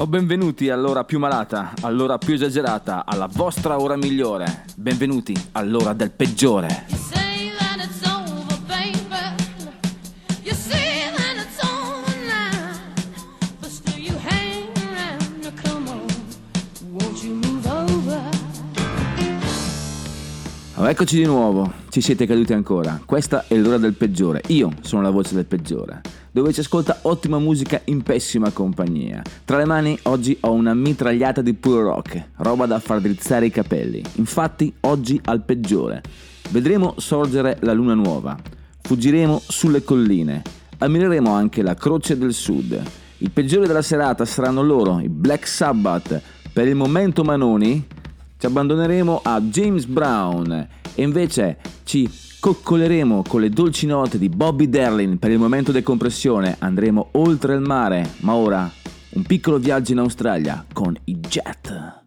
O benvenuti all'ora più malata, all'ora più esagerata, alla vostra ora migliore. Benvenuti all'ora del peggiore. Oh, eccoci di nuovo, ci siete caduti ancora. Questa è l'ora del peggiore. Io sono la voce del peggiore, dove si ascolta ottima musica in pessima compagnia. Tra le mani oggi ho una mitragliata di puro rock, roba da far drizzare i capelli. Infatti oggi al peggiore. Vedremo sorgere la luna nuova, fuggiremo sulle colline, ammireremo anche la croce del sud. Il peggiore della serata saranno loro, i Black Sabbath. Per il momento Manoni ci abbandoneremo a James Brown e invece ci coccoleremo con le dolci note di Bobby Derlin per il momento decompressione. Andremo oltre il mare, ma ora un piccolo viaggio in Australia con i Jet.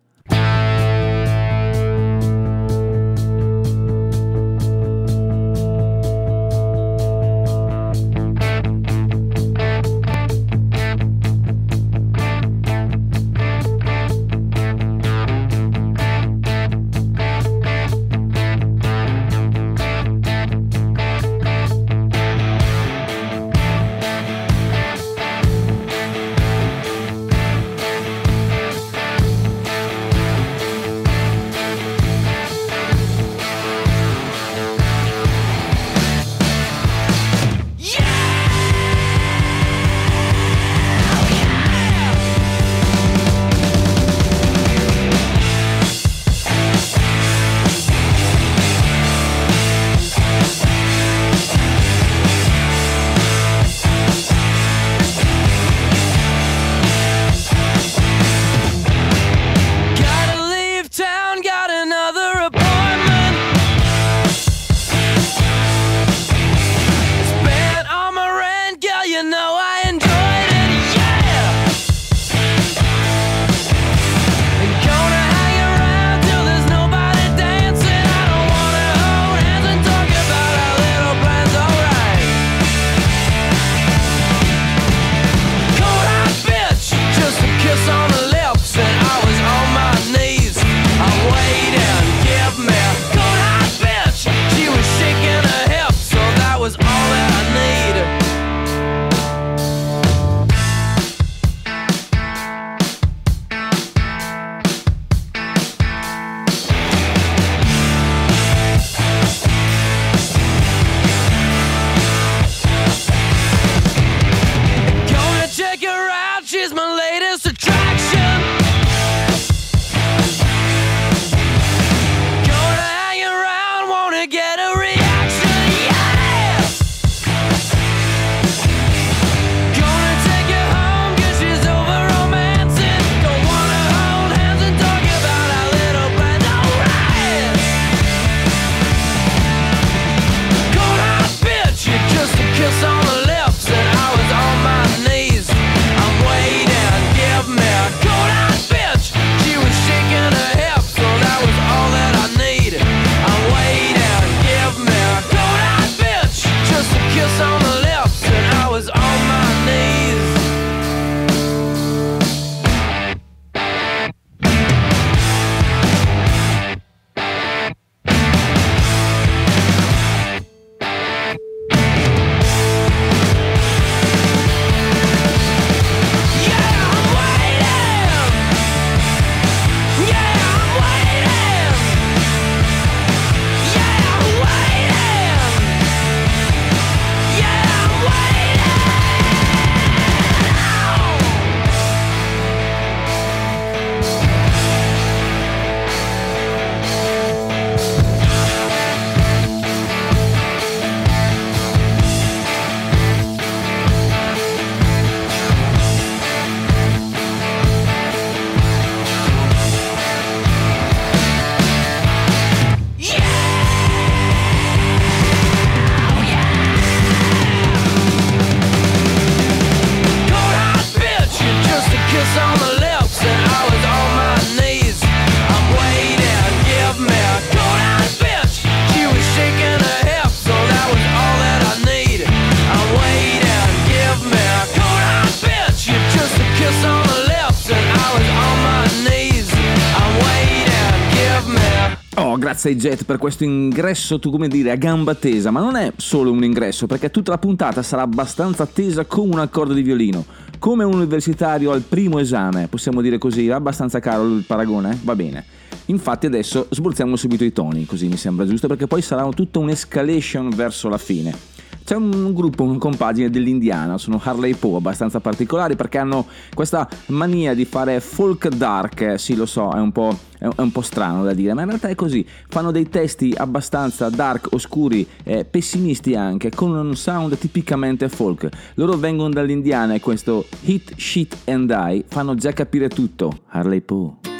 Grazie ai Jet per questo ingresso, tu come dire, a gamba tesa, ma non è solo un ingresso, perché tutta la puntata sarà abbastanza tesa come un accordo di violino, come un universitario al primo esame, possiamo dire così, abbastanza caro il paragone, va bene. Infatti adesso sborziamo subito i toni, così mi sembra giusto, perché poi sarà tutta un'escalation verso la fine. C'è un gruppo, una compagine dell'Indiana, sono Harley Poe, abbastanza particolari perché hanno questa mania di fare folk dark, eh, sì lo so, è un, po', è un po' strano da dire, ma in realtà è così. Fanno dei testi abbastanza dark, oscuri, eh, pessimisti anche, con un sound tipicamente folk. Loro vengono dall'Indiana e questo Hit, Shit and Die fanno già capire tutto. Harley Poe.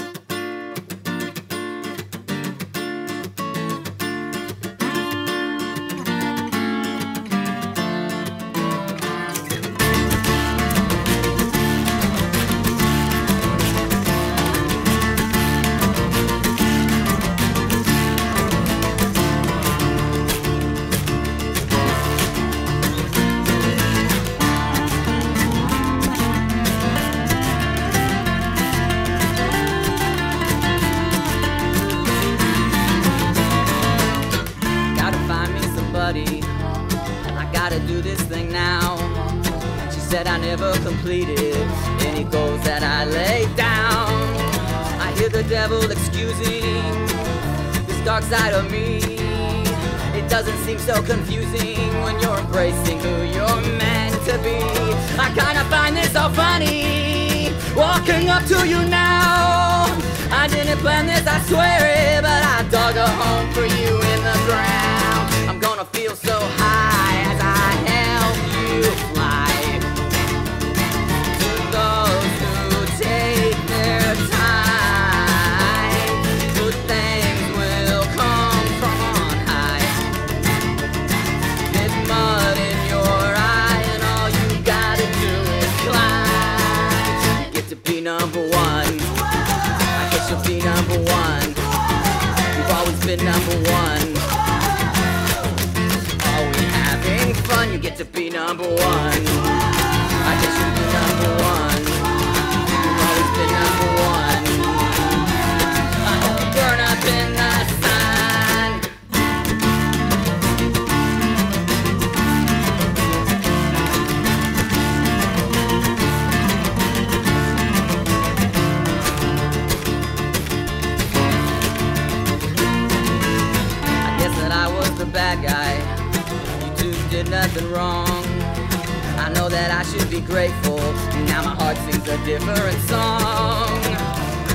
Different song.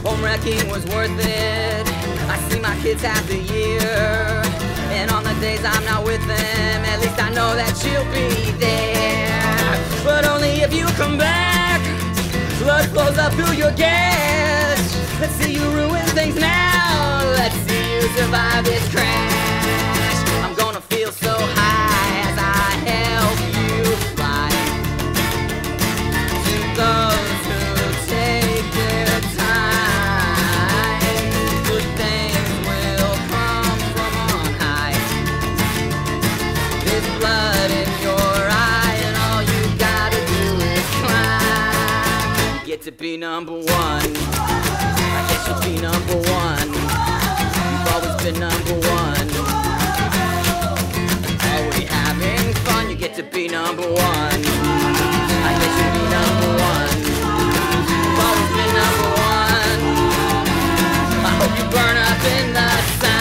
Home wrecking was worth it. I see my kids half the year. And on the days I'm not with them, at least I know that you'll be there. But only if you come back. Blood flows up through your gas. Let's see you ruin things now. Let's see you survive this crash. Be number one. I guess you'll be number one. You've always been number one. Are we having fun? You get to be number one. I guess you'll be number one. You've always been number one. I hope you burn up in the sun.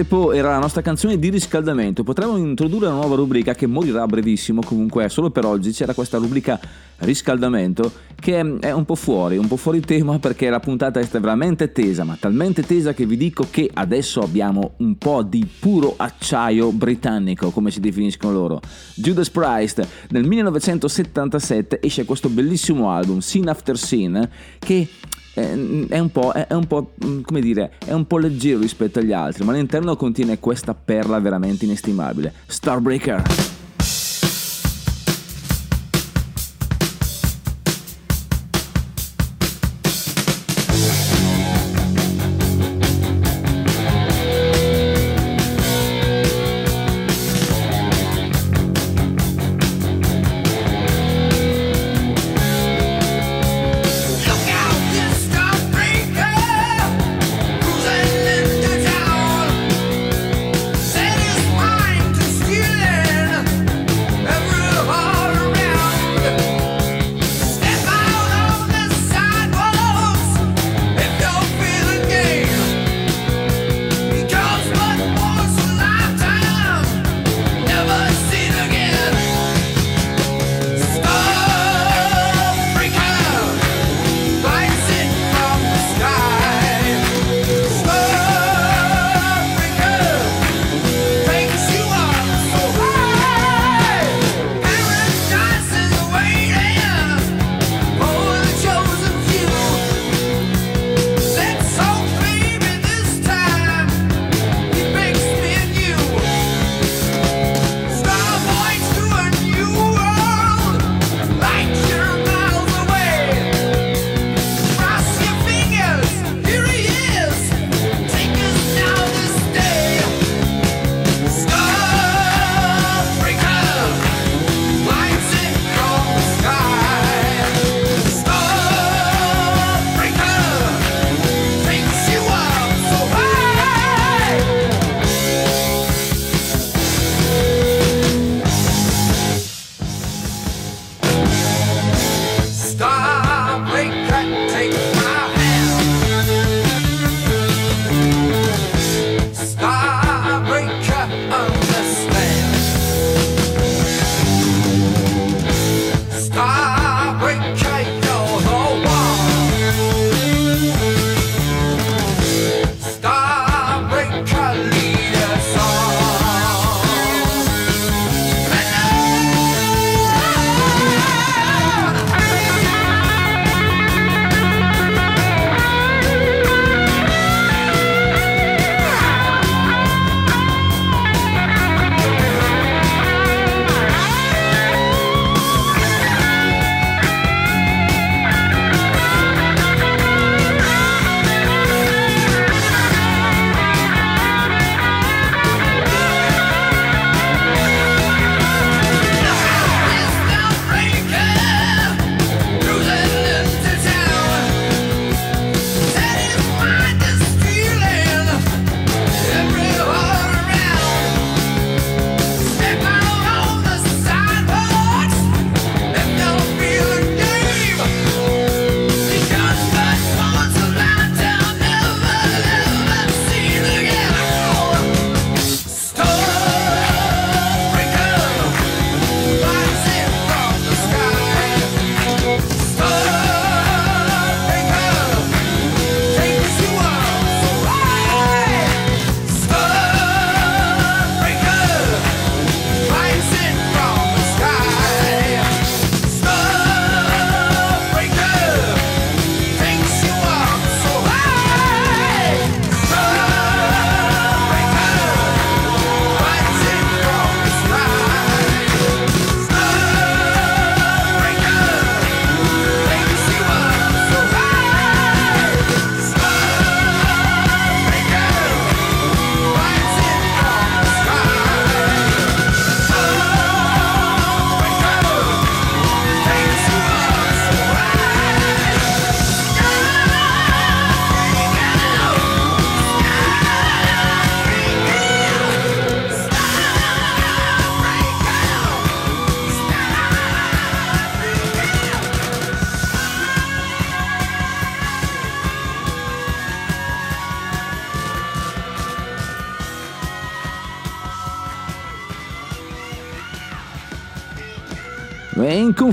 Poe era la nostra canzone di riscaldamento. Potremmo introdurre una nuova rubrica che morirà brevissimo. Comunque, solo per oggi c'era questa rubrica riscaldamento che è un po' fuori, un po' fuori tema perché la puntata è veramente tesa, ma talmente tesa che vi dico che adesso abbiamo un po' di puro acciaio britannico, come si definiscono loro. Judas Priest nel 1977 esce questo bellissimo album, Scene After Scene, che è un, po', è un po', mm, come dire, è un po' leggero rispetto agli altri, ma all'interno contiene questa perla veramente inestimabile. Starbreaker.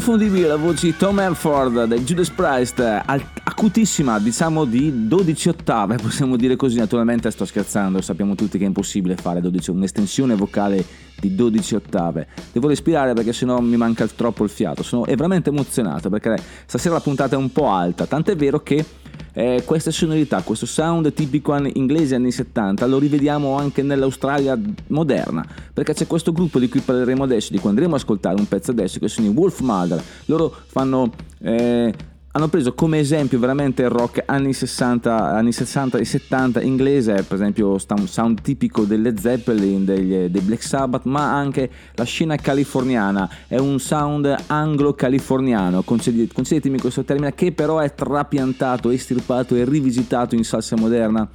Inconfondibile la voce di Tom Hanford del Judas Priest, al- acutissima, diciamo di 12 ottave, possiamo dire così, naturalmente sto scherzando, sappiamo tutti che è impossibile fare 12, un'estensione vocale di 12 ottave. Devo respirare perché sennò mi manca troppo il fiato, sono veramente emozionato perché stasera la puntata è un po' alta, tant'è vero che eh, queste sonorità, questo sound tipico inglese anni 70 lo rivediamo anche nell'Australia moderna, perché c'è questo gruppo di cui parleremo adesso, di cui andremo ad ascoltare un pezzo adesso, che sono i Wolf Mother. Loro fanno... eh, hanno preso come esempio veramente il rock anni 60, anni 60 e 70 inglese, per esempio un sound tipico delle Zeppelin, degli- dei Black Sabbath, ma anche la scena californiana, è un sound anglo-californiano, concedetemi questo termine, che però è trapiantato, estirpato e rivisitato in salsa moderna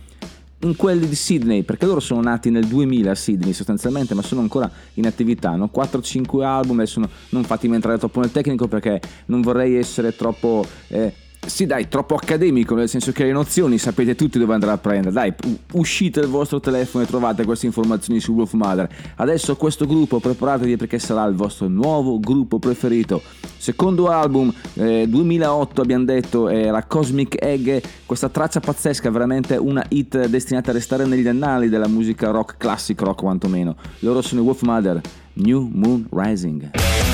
in quelli di Sydney, perché loro sono nati nel 2000 a Sydney sostanzialmente, ma sono ancora in attività, hanno 4-5 album sono, non fatemi entrare troppo nel tecnico perché non vorrei essere troppo... eh, sì dai, troppo accademico, nel senso che le nozioni sapete tutti dove andare a prendere. Dai, uscite il vostro telefono e trovate queste informazioni su Wolf Mother. Adesso questo gruppo preparatevi perché sarà il vostro nuovo gruppo preferito. Secondo album, eh, 2008 abbiamo detto, era Cosmic Egg, questa traccia pazzesca, veramente una hit destinata a restare negli annali della musica rock, classic rock quantomeno. Loro sono i Wolf Mother, New Moon Rising.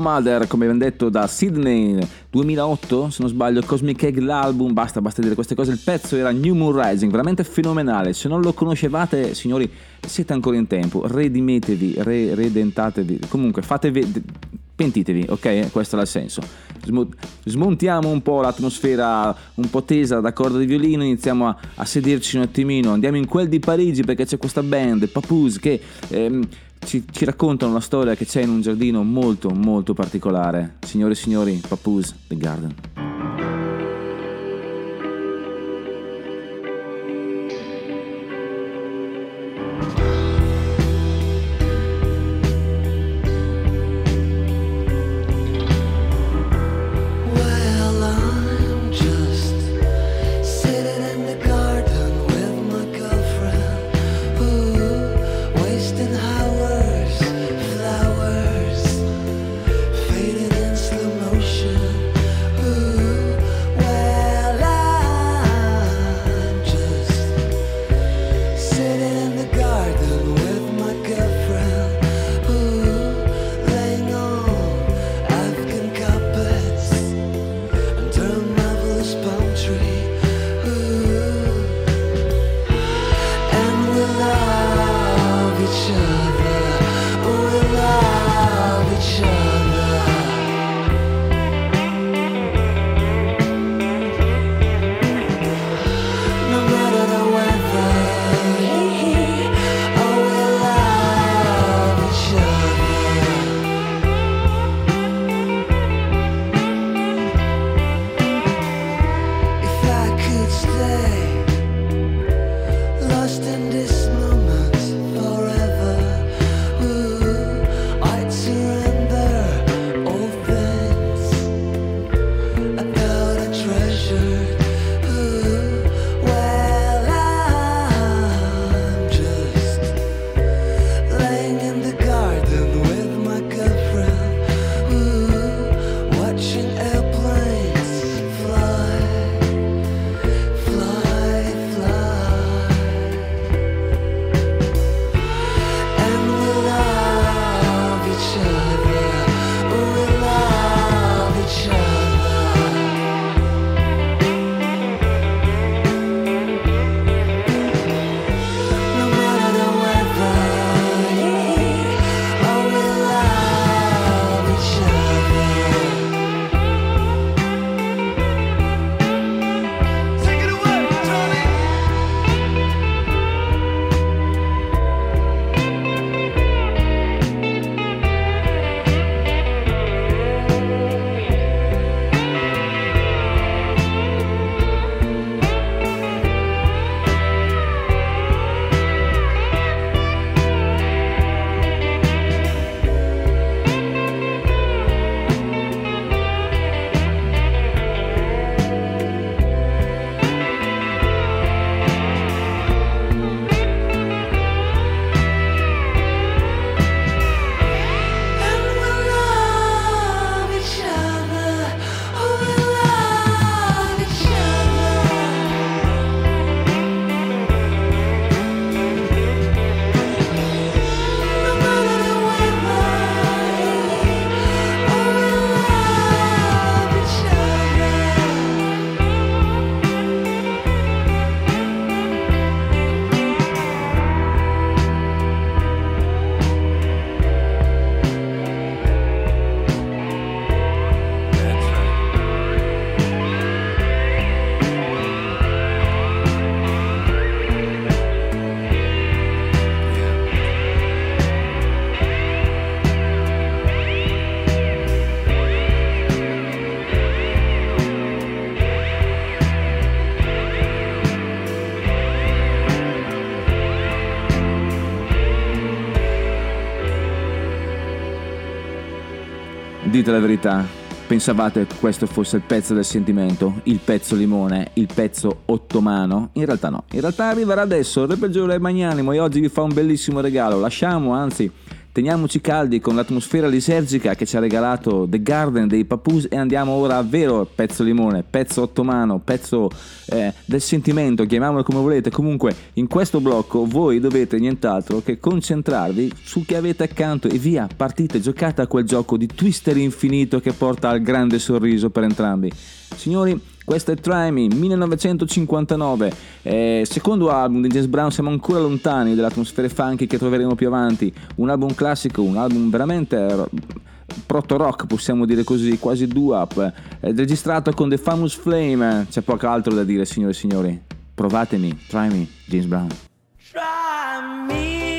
Mother, come abbiamo detto, da Sydney 2008, se non sbaglio, Cosmic Egg l'album, basta, basta dire queste cose, il pezzo era New Moon Rising, veramente fenomenale, se non lo conoscevate, signori, siete ancora in tempo, redimetevi, re- redentatevi, comunque fatevi, pentitevi, ok? Questo era il senso. Smo- smontiamo un po' l'atmosfera un po' tesa da corda di violino, iniziamo a, a sederci un attimino, andiamo in quel di Parigi perché c'è questa band, Papoose, che ehm, ci, ci raccontano una storia che c'è in un giardino molto molto particolare. Signore e signori, Papoose, The Garden. Dite la verità, pensavate che questo fosse il pezzo del sentimento, il pezzo limone, il pezzo ottomano? In realtà no, in realtà arriverà adesso il re peggiore magnanimo e oggi vi fa un bellissimo regalo, lasciamo anzi teniamoci caldi con l'atmosfera lisergica che ci ha regalato The Garden dei Papoose e andiamo ora a vero pezzo limone, pezzo ottomano, pezzo eh, del sentimento, chiamiamolo come volete. Comunque in questo blocco voi dovete nient'altro che concentrarvi su chi avete accanto e via, partite, giocate a quel gioco di twister infinito che porta al grande sorriso per entrambi. Signori, questo è Try Me 1959, eh, secondo album di James Brown, siamo ancora lontani dalle atmosfere funky che troveremo più avanti, un album classico, un album veramente ro- proto rock possiamo dire così, quasi doo-up, eh, registrato con The Famous Flame, c'è poco altro da dire signore e signori, provatemi, Try Me, James Brown. Try me,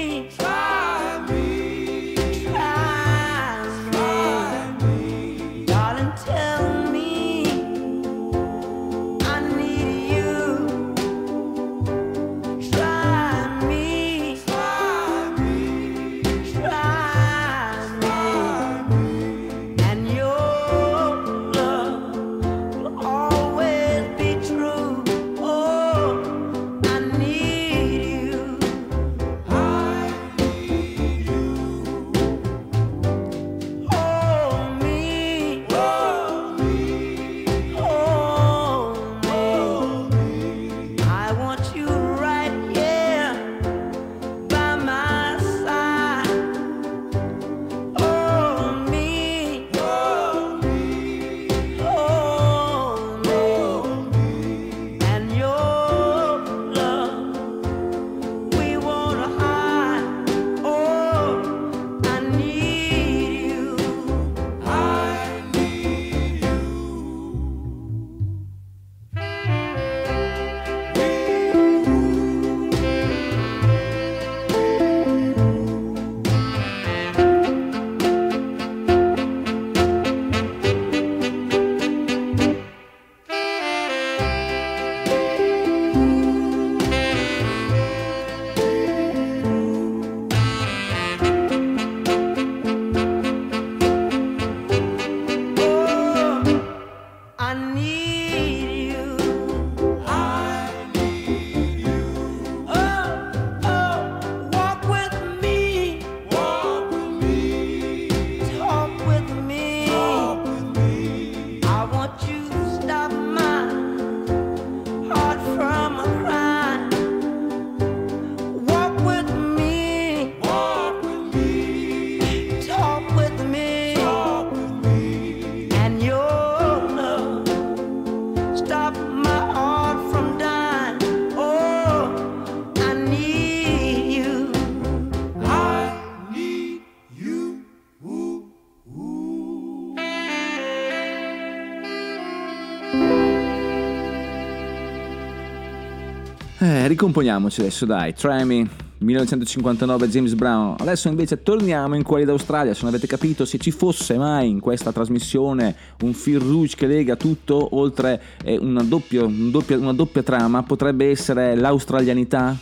ricomponiamoci adesso, dai. Try Me, 1959, James Brown. Adesso invece torniamo in quelli d'Australia. Se non avete capito, se ci fosse mai in questa trasmissione un fil rouge che lega tutto, oltre eh, una, doppio- un doppia, una doppia trama, potrebbe essere l'australianità.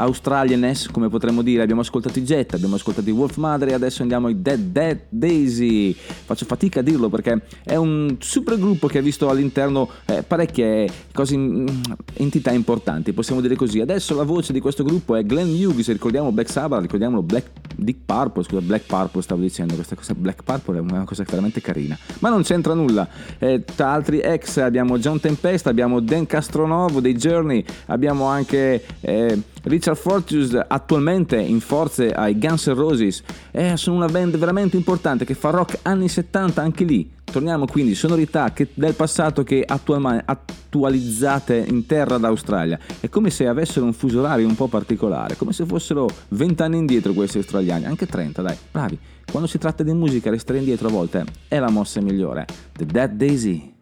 Australianness, come potremmo dire, abbiamo ascoltato i Jet, abbiamo ascoltato i Wolf Mother e adesso andiamo ai Dead Dead Daisy. Faccio fatica a dirlo perché è un super gruppo che ha visto all'interno eh, parecchie cose, mm, entità importanti, possiamo dire così. Adesso la voce di questo gruppo è Glenn Hughes, ricordiamo Black Sabbath, ricordiamo Black Dick Purple, scusa, Black Purple stavo dicendo, questa cosa Black Purple è una cosa veramente carina, ma non c'entra nulla. Eh, tra altri ex abbiamo John Tempesta, abbiamo Dan Castronovo dei Journey, abbiamo anche eh, Richard Fortus attualmente in forze ai Guns N' Roses, eh, sono una band veramente importante che fa rock anni 70 anche lì. Torniamo quindi sonorità che- del passato che attualizzate in terra d'Australia. È come se avessero un fuso orario un po' particolare, come se fossero 20 anni indietro questi australiani, anche 30, dai, bravi. Quando si tratta di musica restare indietro a volte è la mossa migliore. The Dead Daisy.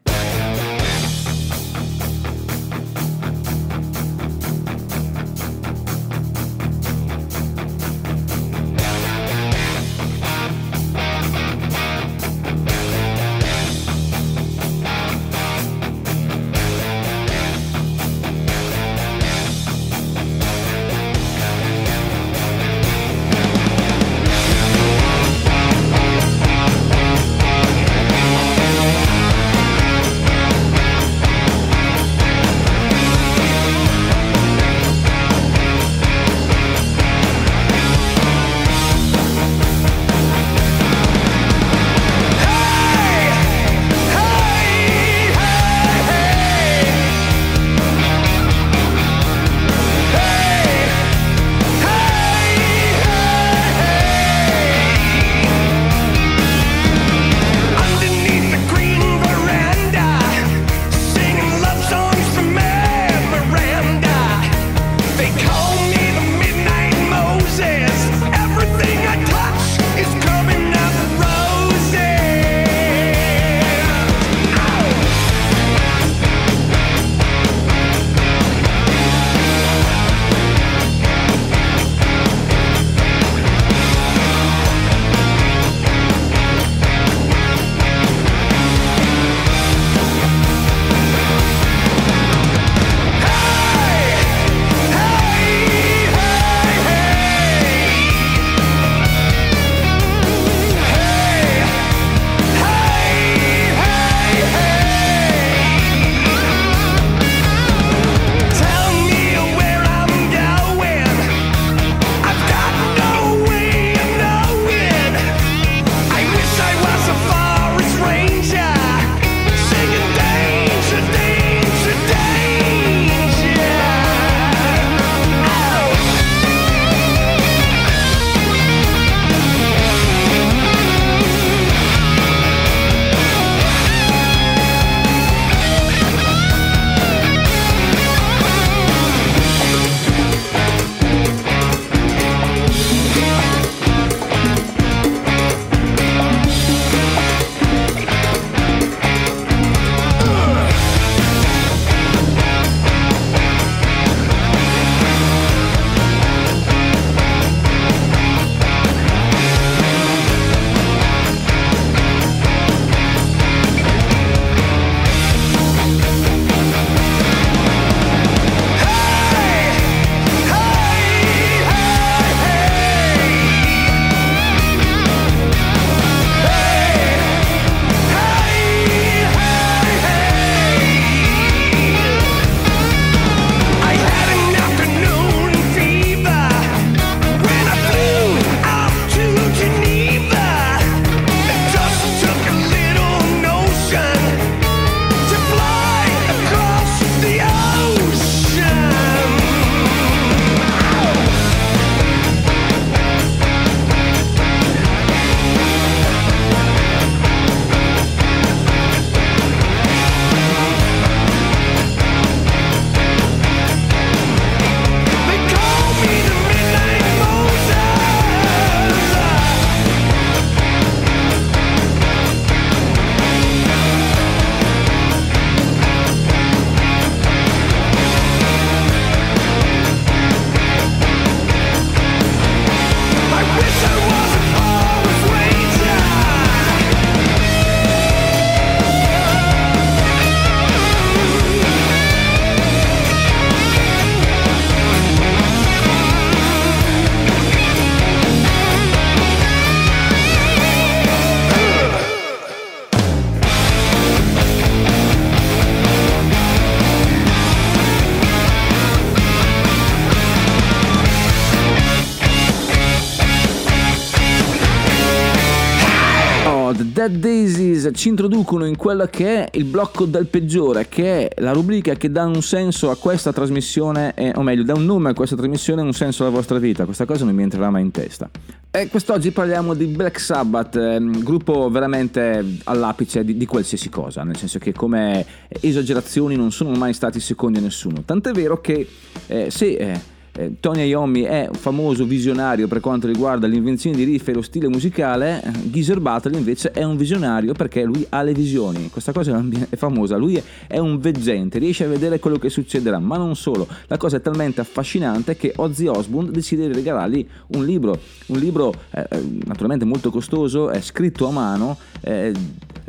Ci introducono in quello che è il blocco del peggiore, che è la rubrica che dà un senso a questa trasmissione, eh, o meglio, dà un nome a questa trasmissione e un senso alla vostra vita. Questa cosa non mi entrerà mai in testa. E quest'oggi parliamo di Black Sabbath, ehm, gruppo veramente all'apice di, di qualsiasi cosa, nel senso che come esagerazioni non sono mai stati secondi a nessuno. Tant'è vero che eh, se... eh, Tony Iommi è famoso visionario per quanto riguarda l'invenzione di riff e lo stile musicale, Geezer Butler invece è un visionario perché lui ha le visioni, questa cosa è famosa, lui è- è un veggente, riesce a vedere quello che succederà, ma non solo, la cosa è talmente affascinante che Ozzy Osbourne decide di regalargli un libro, un libro eh, eh, naturalmente molto costoso, è scritto a mano, eh,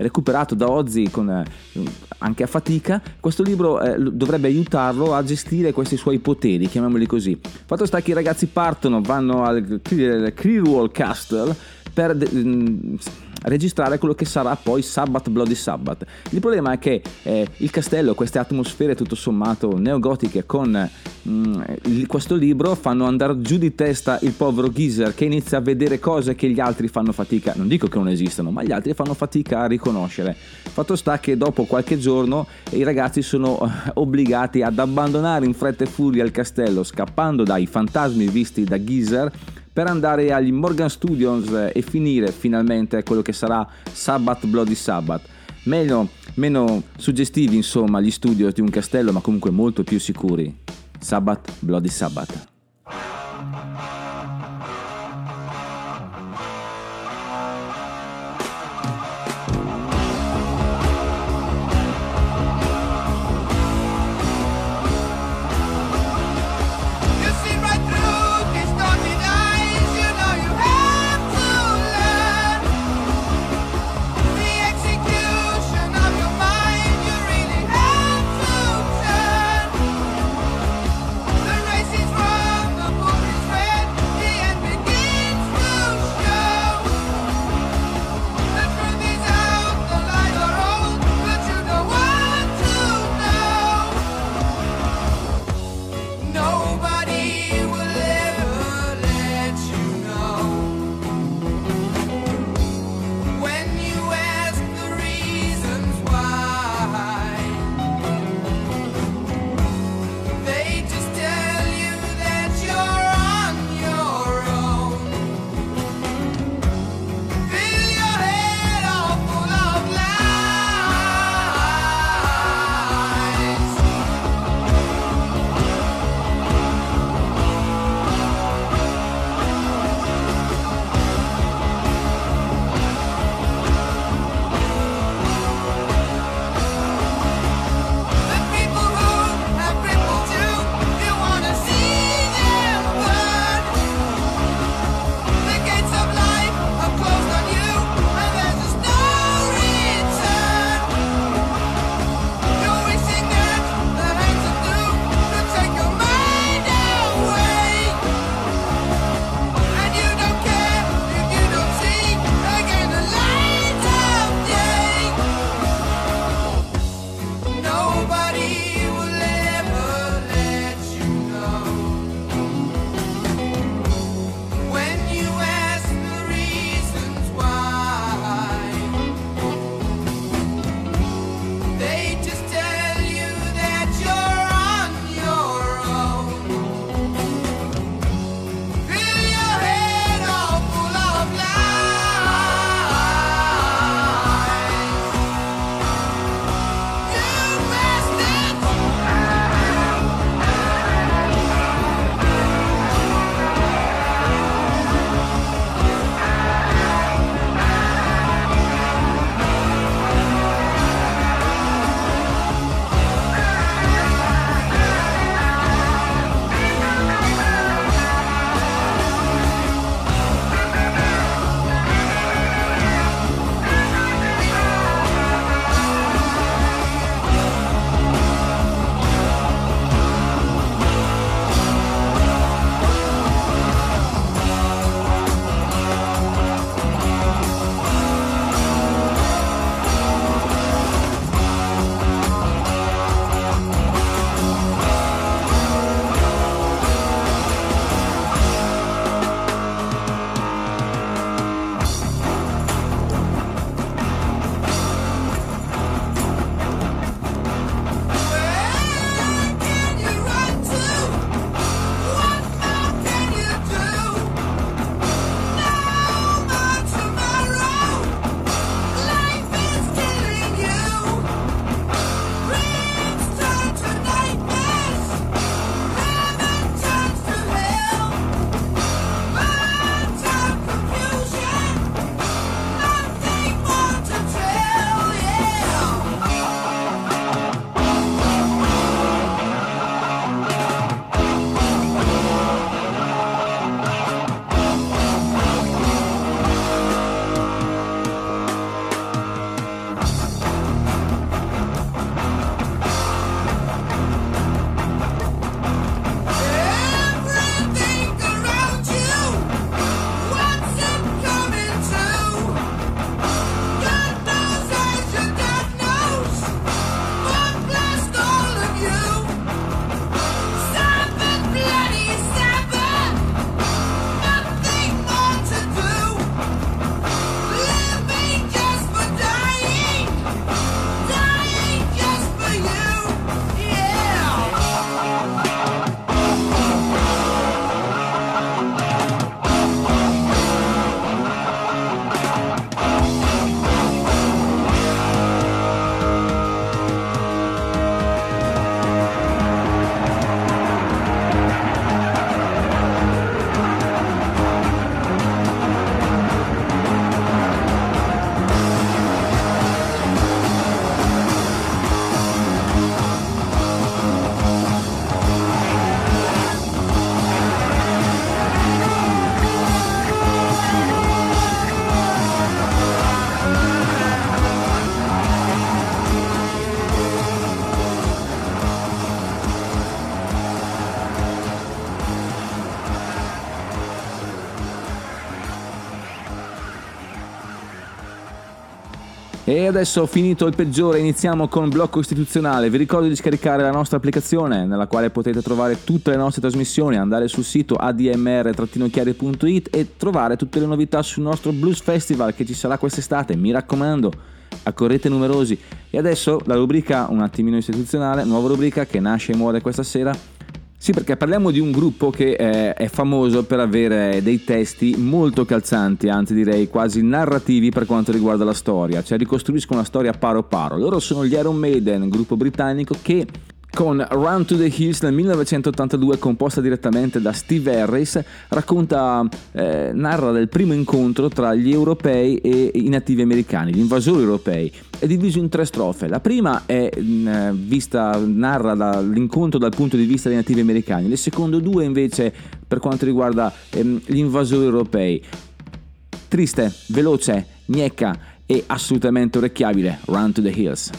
recuperato da Ozzy con, eh, anche a fatica, questo libro eh, dovrebbe aiutarlo a gestire questi suoi poteri, chiamiamoli così. Fatto sta che i ragazzi partono, vanno al Crewell Castle per de- mm, registrare quello che sarà poi Sabbath Bloody Sabbath. Il problema è che eh, il castello, queste atmosfere tutto sommato neogotiche con mm, questo libro fanno andare giù di testa il povero Geezer che inizia a vedere cose che gli altri fanno fatica, non dico che non esistano, ma gli altri fanno fatica a riconoscere. Fatto sta che dopo qualche giorno i ragazzi sono eh, obbligati ad abbandonare in fretta e furia il castello, scappando dai fantasmi visti da Geezer per andare agli Morgan Studios e finire finalmente quello che sarà Sabbath Bloody Sabbath. Meglio, meno suggestivi insomma gli studios di un castello, ma comunque molto più sicuri. Sabbath Bloody Sabbath. E adesso finito il peggiore iniziamo con blocco istituzionale. Vi ricordo di scaricare la nostra applicazione nella quale potete trovare tutte le nostre trasmissioni, andare sul sito admr-chiari.it e trovare tutte le novità sul nostro Blues Festival che ci sarà quest'estate. Mi raccomando, accorrete numerosi. E adesso la rubrica un attimino istituzionale, nuova rubrica che nasce e muore questa sera. Sì, perché parliamo di un gruppo che eh, è famoso per avere dei testi molto calzanti, anzi direi quasi narrativi per quanto riguarda la storia, cioè ricostruiscono la storia paro paro. Loro sono gli Iron Maiden, gruppo britannico che con Run to the Hills nel 1982 composta direttamente da Steve Harris racconta eh, narra del primo incontro tra gli europei e i nativi americani gli invasori europei è diviso in tre strofe. La prima è mh, vista narra da- l'incontro dal punto di vista dei nativi americani. Le seconde due invece per quanto riguarda ehm, gli invasori europei. Triste veloce gnecca e assolutamente orecchiabile Run to the Hills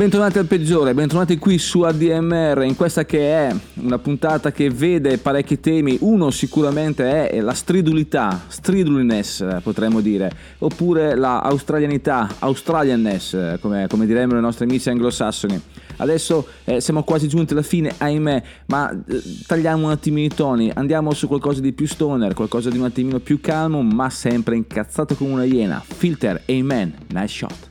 bentornati al peggiore, bentornati qui su ADMR in questa che è una puntata che vede parecchi temi. Uno sicuramente è la stridulità, striduliness potremmo dire, oppure la australianità, australianness come, come diremmo i nostri amici anglosassoni. Adesso eh, siamo quasi giunti alla fine, ahimè, ma eh, tagliamo un attimino i toni, andiamo su qualcosa di più stoner, qualcosa di un attimino più calmo, ma sempre incazzato come una iena. Filter, amen, nice shot.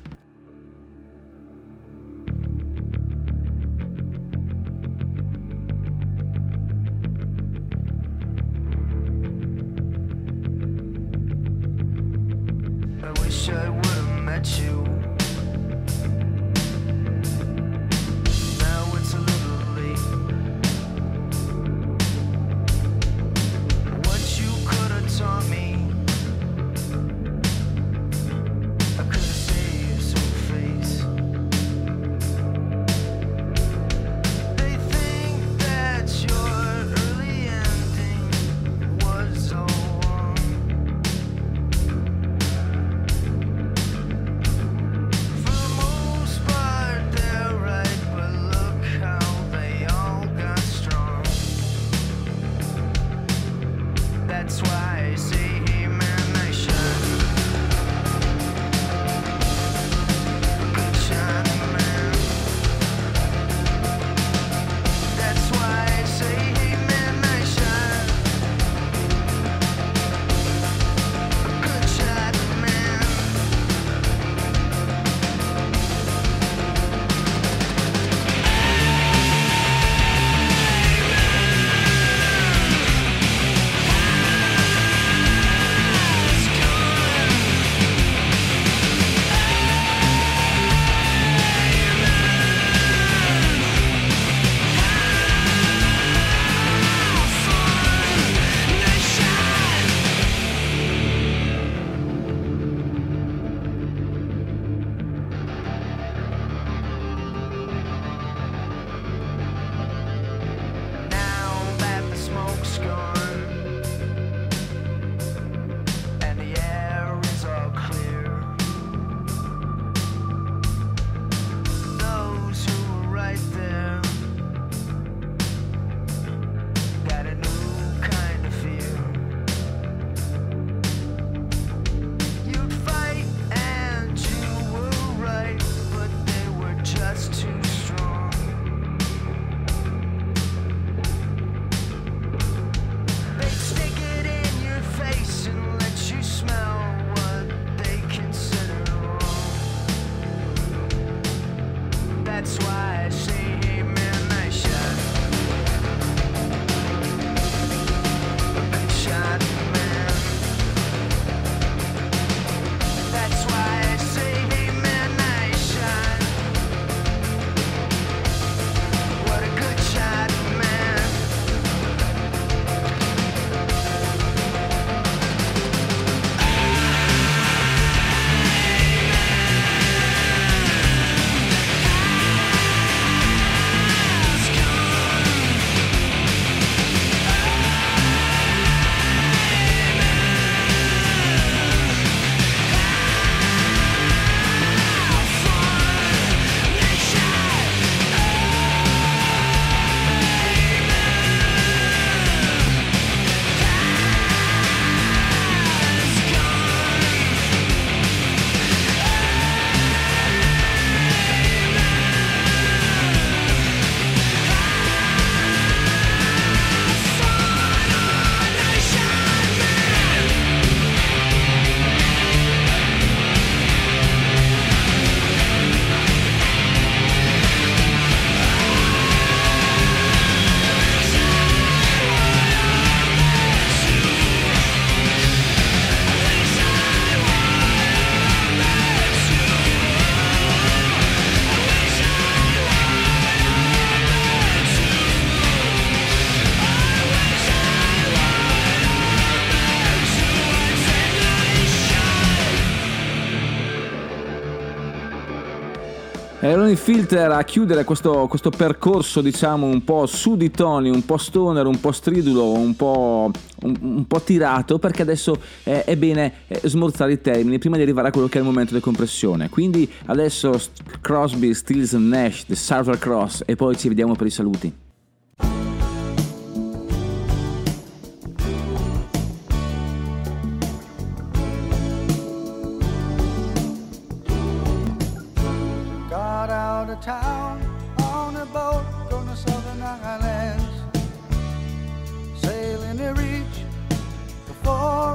Ronnie Filter a chiudere questo, questo percorso, diciamo, un po' su di toni, un po' stoner, un po' stridulo, un po', un, un po' tirato, perché adesso eh, è bene eh, smorzare i termini prima di arrivare a quello che è il momento di compressione. Quindi adesso Crosby, Stills Nash, The Southern Cross e poi ci vediamo per i saluti.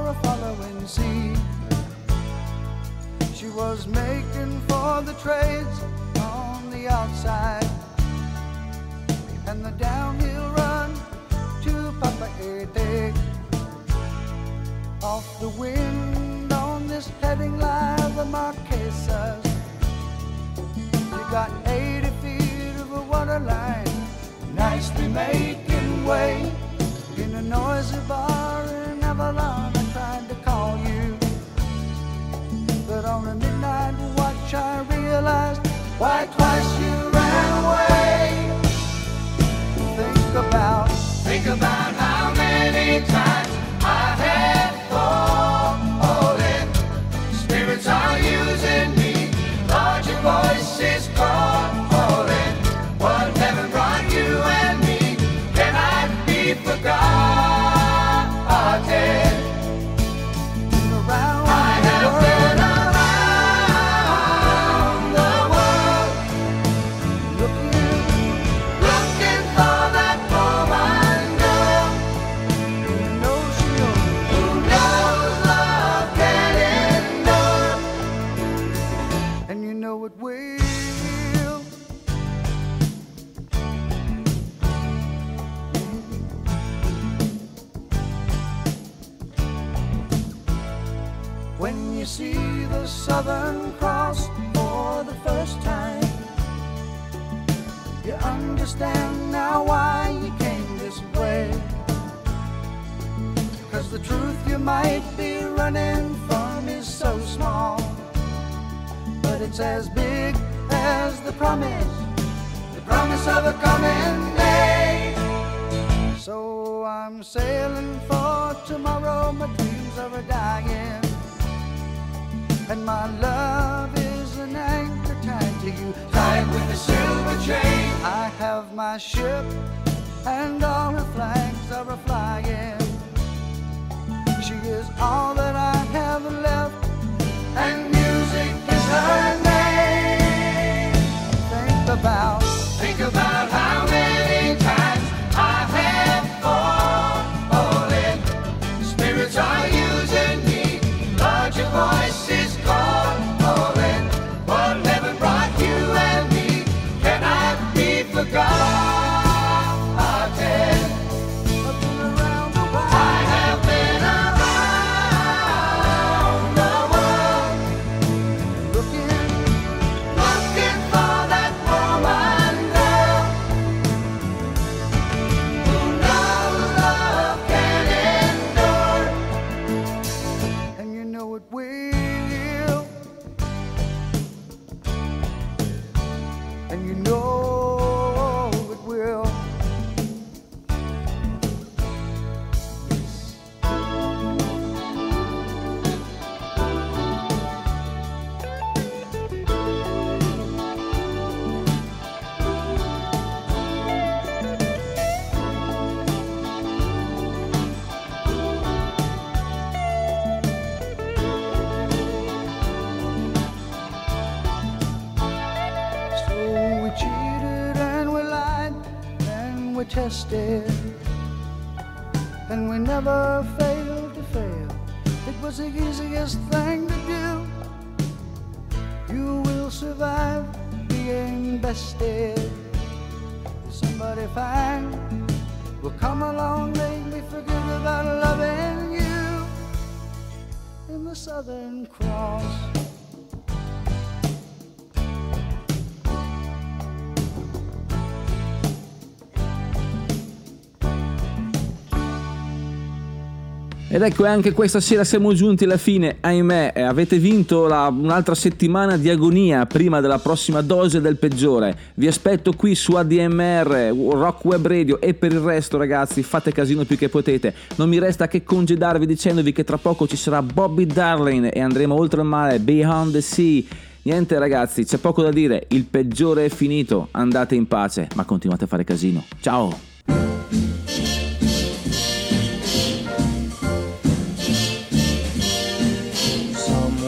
A following sea. She was making for the trades on the outside. And the downhill run to Papa Ete. Off the wind on this heading line, the Marquesas. You got 80 feet of a water line, nicely making way in a noisy bar in Avalon. On a midnight watch I realized why twice you ran away. Think about, think about how many times Southern Cross for the first time, you understand now why you came this way. Cause the truth you might be running from is so small but it's as big as the promise, the promise of a coming day. So I'm sailing for tomorrow, my dreams are dying, and my love is an anchor tied to you, tied with a silver chain. I have my ship, and all her flags are a flying. She is all that I have left and music is her name. Think about, think about how tested. And we never failed to fail. It was the easiest thing to do. You will survive being bested. Somebody fine will come along, make me forget about loving you in the Southern Cross. Ed ecco, anche questa sera siamo giunti alla fine, ahimè, eh, avete vinto la- un'altra settimana di agonia prima della prossima dose del peggiore. Vi aspetto qui su ADMR, Rock Web Radio e per il resto ragazzi fate casino più che potete. Non mi resta che congedarvi dicendovi che tra poco ci sarà Bobby Darlin e andremo oltre il mare, Beyond the Sea. Niente ragazzi, c'è poco da dire, il peggiore è finito, andate in pace, ma continuate a fare casino. Ciao!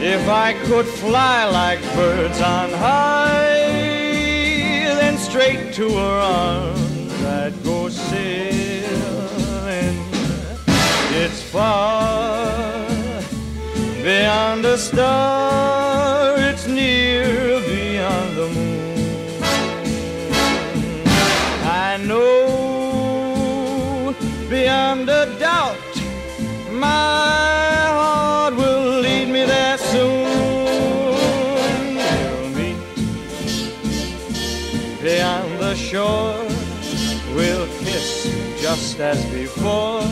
If I could fly like birds on high, then straight to her arms I'd go sailing. It's far beyond a star, it's near beyond the moon. I know beyond a doubt just as before.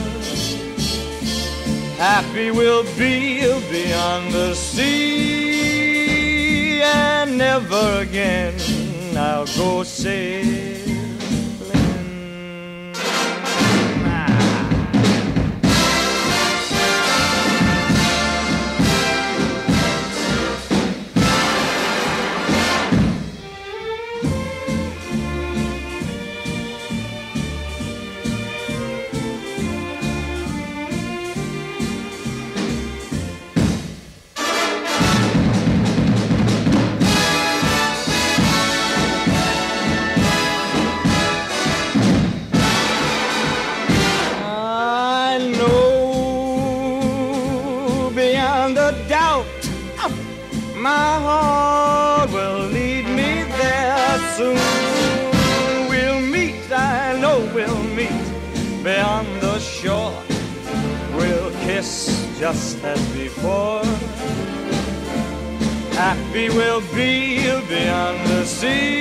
Happy we'll be beyond the sea, and never again I'll go sailing. Just as before. Happy we'll be beyond the sea.